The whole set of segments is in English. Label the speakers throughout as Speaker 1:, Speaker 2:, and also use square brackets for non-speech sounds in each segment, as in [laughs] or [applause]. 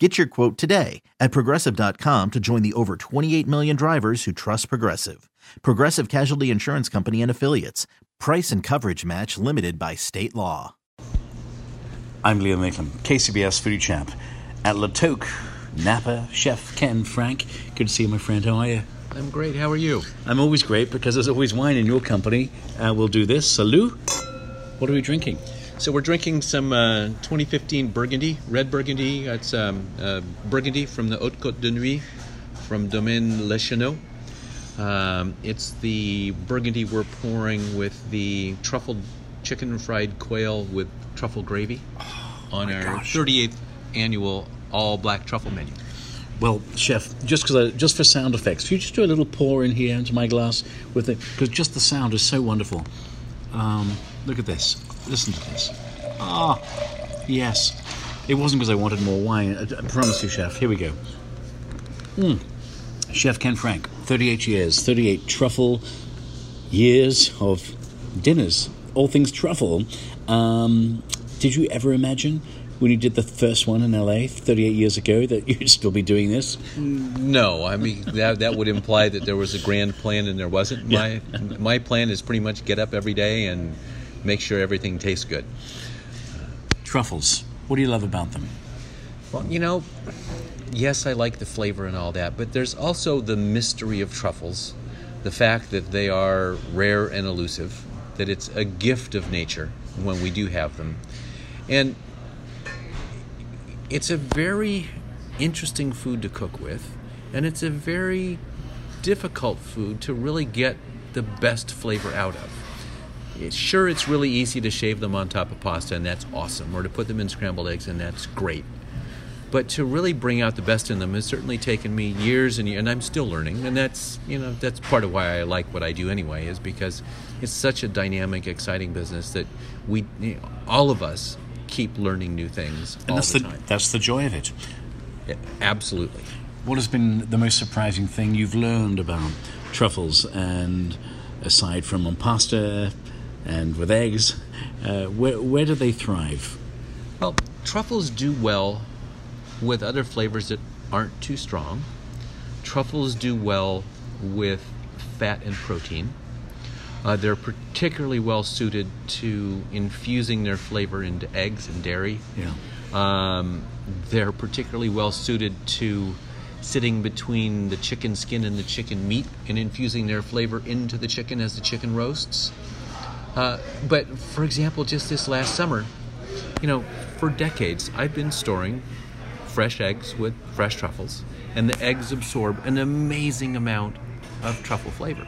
Speaker 1: Get your quote today at progressive.com to join the over 28 million drivers who trust Progressive. Progressive Casualty Insurance Company and Affiliates. Price and coverage match limited by state law.
Speaker 2: I'm Liam Mayclem, KCBS Foodie Chap. at La Toque, Napa, Chef Ken Frank. Good to see you, my friend. How are you?
Speaker 3: I'm great. How are you?
Speaker 2: I'm always great because there's always wine in your company. Uh, we'll do this. Salut. What are we drinking?
Speaker 3: So we're drinking some uh, 2015 Burgundy, red Burgundy. It's um, uh, Burgundy from the Haute Côte de Nuit from Domaine Le Chenot. Um, it's the Burgundy we're pouring with the truffled chicken fried quail with truffle gravy on our
Speaker 2: gosh.
Speaker 3: 38th annual all black truffle menu.
Speaker 2: Well, chef, just because just for sound effects, if you just do a little pour in here into my glass with it, because just the sound is so wonderful. Um, look at this. Listen to this. Ah, yes. It wasn't because I wanted more wine. I, I promise you, chef. Here we go. Mm. Chef Ken Frank, 38 years, 38 truffle years of dinners, all things truffle. Um, did you ever imagine when you did the first one in LA 38 years ago that [laughs] you'd still be doing this?
Speaker 3: No, I mean that that would imply that there was a grand plan and there wasn't. My my plan is pretty much get up every day and make sure everything tastes good.
Speaker 2: Truffles. What do you love about them?
Speaker 3: Well, you know, yes, I like the flavor and all that, but there's also the mystery of truffles, the fact that they are rare and elusive, that it's a gift of nature when we do have them. And it's a very interesting food to cook with, and it's a very difficult food to really get the best flavor out of. Sure, it's really easy to shave them on top of pasta, and that's awesome, or to put them in scrambled eggs, and that's great. But to really bring out the best in them has certainly taken me years and years, and I'm still learning. And that's you know that's part of why I like what I do anyway, is because it's such a dynamic, exciting business that we, you know, all of us, keep learning new things
Speaker 2: And
Speaker 3: all
Speaker 2: that's
Speaker 3: the
Speaker 2: the,
Speaker 3: time.
Speaker 2: that's the joy of it.
Speaker 3: Yeah, absolutely.
Speaker 2: What has been the most surprising thing you've learned about truffles? And aside from on pasta and with eggs, uh, where, where do they thrive?
Speaker 3: Well, truffles do well with other flavors that aren't too strong. Truffles do well with fat and protein. Uh, they're particularly well suited to infusing their flavor into eggs and dairy.
Speaker 2: Yeah.
Speaker 3: Um, they're particularly well suited to sitting between the chicken skin and the chicken meat and infusing their flavor into the chicken as the chicken roasts. Uh, but for example, just this last summer, you know, for decades I've been storing fresh eggs with fresh truffles, and the eggs absorb an amazing amount of truffle flavor.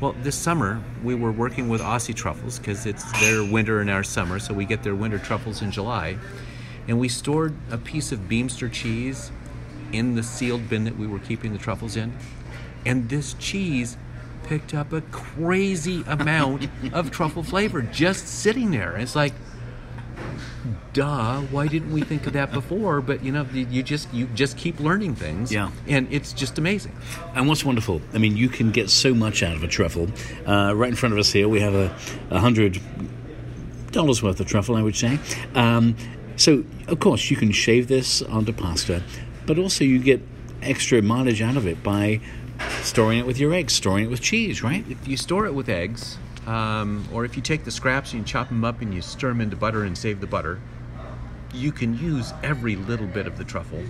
Speaker 3: Well, this summer we were working with Aussie truffles because it's their winter and our summer, so we get their winter truffles in July. And we stored a piece of Beemster cheese in the sealed bin that we were keeping the truffles in. And this cheese picked up a crazy amount of truffle flavor just sitting there. It's like, duh, why didn't we think of that before? But you know, you you just you just keep learning things.
Speaker 2: Yeah.
Speaker 3: And it's just amazing.
Speaker 2: And what's wonderful, I mean, you can get so much out of a truffle. Uh, right in front of us here, we have a, a hundred dollars worth of truffle, I would say. Um, so, of course, you can shave this onto pasta, but also you get extra mileage out of it by storing it with your eggs, storing it with cheese, right?
Speaker 3: If you store it with eggs, um, or if you take the scraps and you chop them up and you stir them into butter and save the butter, you can use every little bit of the truffle.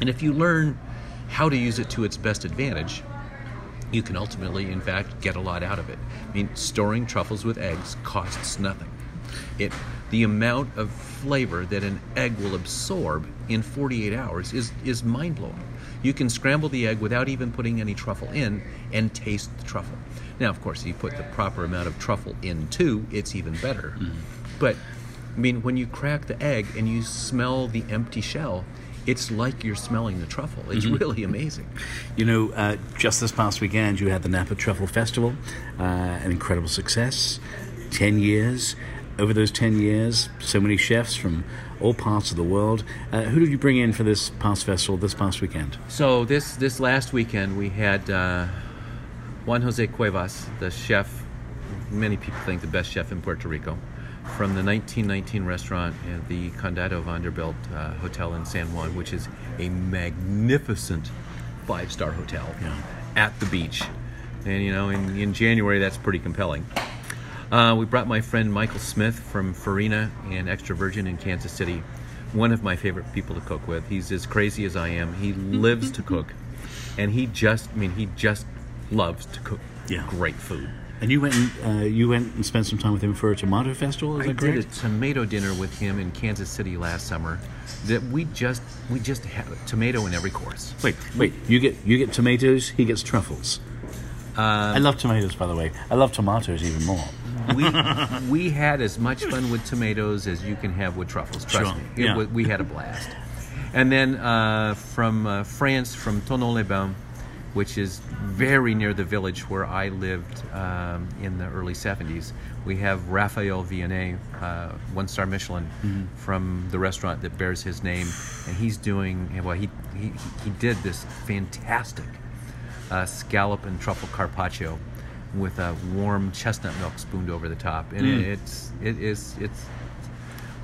Speaker 3: And if you learn how to use it to its best advantage, you can ultimately, in fact, get a lot out of it. I mean, storing truffles with eggs costs nothing. It, the amount of flavor that an egg will absorb in 48 hours is, is mind blowing. You can scramble the egg without even putting any truffle in and taste the truffle. Now, of course, if you put the proper amount of truffle in too, it's even better. But I mean, when you crack the egg and you smell the empty shell, it's like you're smelling the truffle. It's really amazing.
Speaker 2: You know, uh, just this past weekend, you had the Napa Truffle Festival, uh, an incredible success. 10 years. Over those 10 years, so many chefs from all parts of the world. Uh, who did you bring in for this past festival, this past weekend?
Speaker 3: So this this last weekend we had uh, Juan Jose Cuevas, the chef. Many people think the best chef in Puerto Rico, from the 1919 restaurant at the Condado Vanderbilt uh, Hotel in San Juan, which is a magnificent five-star hotel
Speaker 2: Yeah.
Speaker 3: at the beach. And you know, in, in January, that's pretty compelling. Uh, we brought my friend Michael Smith from Farina and Extra Virgin in Kansas City. One of my favorite people to cook with. He's as crazy as I am. He lives to cook, [laughs] and he just, I mean, he just loves to cook
Speaker 2: Yeah.
Speaker 3: great food.
Speaker 2: And you went and, uh, you went and spent some time with him for a tomato festival, is
Speaker 3: I
Speaker 2: that
Speaker 3: did a
Speaker 2: correct?
Speaker 3: tomato dinner with him in Kansas City last summer. That we just, we just have a tomato in every course.
Speaker 2: Wait, wait. You get you get tomatoes. He gets truffles.
Speaker 3: Um,
Speaker 2: I love tomatoes, by the way. I love tomatoes even more.
Speaker 3: We [laughs] we had as much fun with tomatoes as you can have with truffles. Trust
Speaker 2: Sure,
Speaker 3: me, It
Speaker 2: yeah.
Speaker 3: we had a blast. And then uh, from uh, France, from Thonon-les-Bains, which is very near the village where I lived um, in the early '70s, we have Raphael Vianney, uh, one-star Michelin,
Speaker 2: Mm-hmm.
Speaker 3: from the restaurant that bears his name, and he's doing well. He he, he did this fantastic uh, scallop and truffle carpaccio with a warm chestnut milk spooned over the top, and
Speaker 2: Mm.
Speaker 3: it, it's it is it's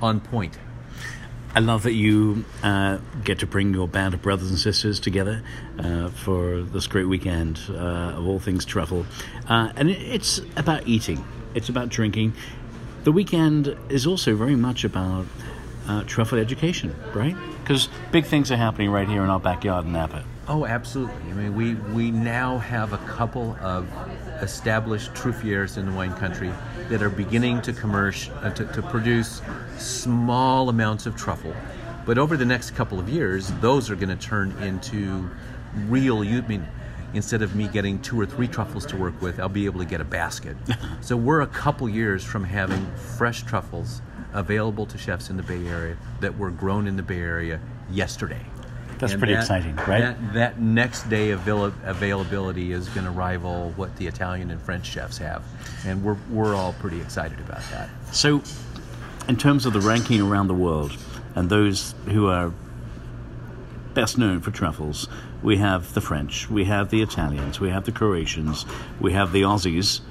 Speaker 3: on point.
Speaker 2: I love that you uh, get to bring your band of brothers and sisters together uh, for this great weekend uh, of all things truffle. Uh, and it's about eating, it's about drinking. The weekend is also very much about uh, truffle education, right? Because big things are happening right here in our backyard in Napa.
Speaker 3: Oh, absolutely. I mean, we we now have a couple of established truffiers in the wine country that are beginning to uh, to, to produce small amounts of truffle. But over the next couple of years, those are going to turn into real. You I mean, instead of me getting two or three truffles to work with, I'll be able to get a basket. [laughs] so we're a couple years from having fresh truffles available to chefs in the Bay Area that were grown in the Bay Area yesterday.
Speaker 2: That's
Speaker 3: And
Speaker 2: pretty
Speaker 3: that-
Speaker 2: exciting, right?
Speaker 3: That, that next day avail- availability is going to rival what the Italian and French chefs have, and we're we're all pretty excited about that.
Speaker 2: So, in terms of the ranking around the world and those who are best known for truffles, we have the French, we have the Italians, we have the Croatians, we have the Aussies.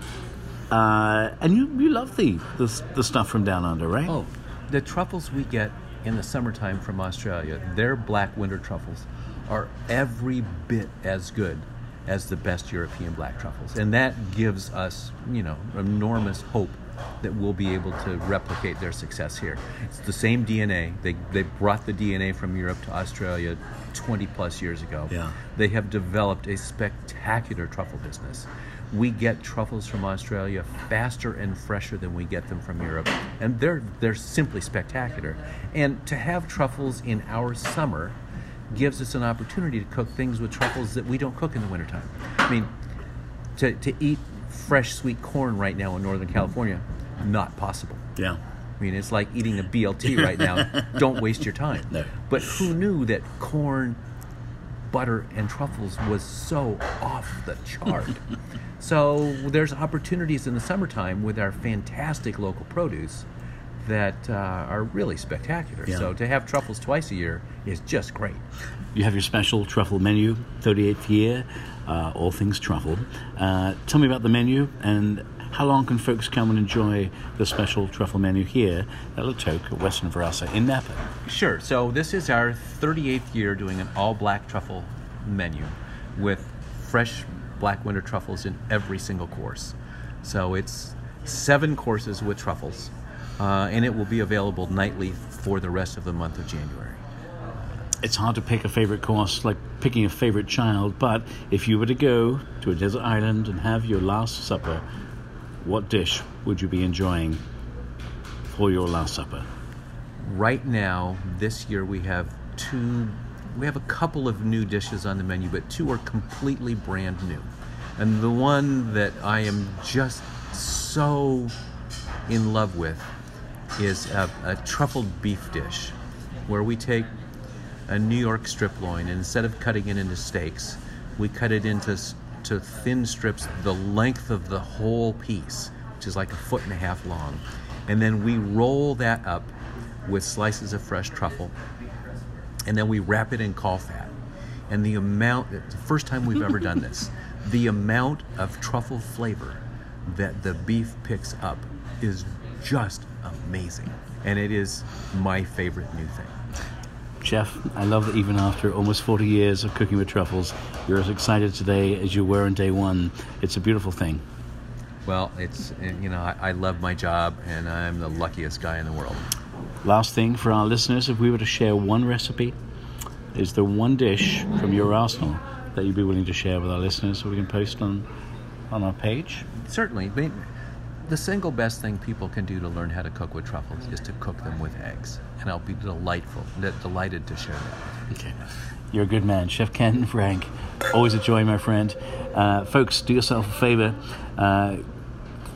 Speaker 2: Uh, and you, you love the, the the stuff from down under, right?
Speaker 3: Oh, the truffles we get in the summertime from Australia, their black winter truffles, are every bit as good as the best European black truffles, and that gives us, you know, enormous hope that we'll be able to replicate their success here. It's the same DNA. They they brought the DNA from Europe to Australia 20 plus years ago.
Speaker 2: Yeah.
Speaker 3: They have developed a spectacular truffle business. We get truffles from Australia faster and fresher than we get them from Europe, and they're they're simply spectacular. And to have truffles in our summer gives us an opportunity to cook things with truffles that we don't cook in the wintertime. I mean, to, to eat fresh sweet corn right now in Northern California, not possible.
Speaker 2: Yeah.
Speaker 3: I mean, it's like eating a BLT right now. [laughs] Don't waste your time.
Speaker 2: No.
Speaker 3: But who knew that corn, butter, and truffles was so off the chart? [laughs] so there's opportunities in the summertime with our fantastic local produce that uh, are really spectacular.
Speaker 2: Yeah.
Speaker 3: So to have truffles twice a year is just great.
Speaker 2: You have your special truffle menu, 38th year, uh, all things truffle. Uh, tell me about the menu and how long can folks come and enjoy the special truffle menu here at La Toque at Westin Verasa in Napa?
Speaker 3: Sure. So this is our 38th year doing an all black truffle menu with fresh black winter truffles in every single course. So it's seven courses with truffles, uh, and it will be available nightly for the rest of the month of January.
Speaker 2: It's hard to pick a favorite course like picking a favorite child, but if you were to go to a desert island and have your last supper, what dish would you be enjoying for your last supper?
Speaker 3: Right now, this year we have two, we have a couple of new dishes on the menu, but two are completely brand new. And the one that I am just so in love with is a, a truffled beef dish, where we take a New York strip loin, and instead of cutting it into steaks, we cut it into to thin strips the length of the whole piece, which is like a foot and a half long. And then we roll that up with slices of fresh truffle, and then we wrap it in caul fat. And the amount, the first time we've ever done this, [laughs] the amount of truffle flavor that the beef picks up is just amazing. And it is my favorite new thing.
Speaker 2: Chef, I love that even after almost 40 years of cooking with truffles, you're as excited today as you were on day one. It's a beautiful thing.
Speaker 3: Well, it's, eh, you know, I, I love my job and I'm the luckiest guy in the world.
Speaker 2: Last thing for our listeners, if we were to share one recipe, is there one dish from your arsenal that you'd be willing to share with our listeners so we can post on on our page?
Speaker 3: Certainly. The single best thing people can do to learn how to cook with truffles is to cook them with eggs. And I'll be delightful, de- delighted to share that.
Speaker 2: Okay. You're a good man. Chef Ken Frank. Always a joy, my friend. Uh, folks, do yourself a favor. Uh,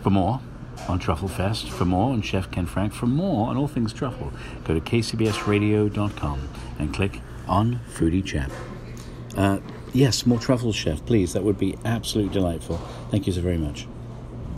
Speaker 2: for more on Truffle Fest, for more on Chef Ken Frank, for more on all things truffle, go to kcbsradio.com and click on Foodie Chap. Uh, yes, more truffles, Chef, please. That would be absolutely delightful. Thank you so very much.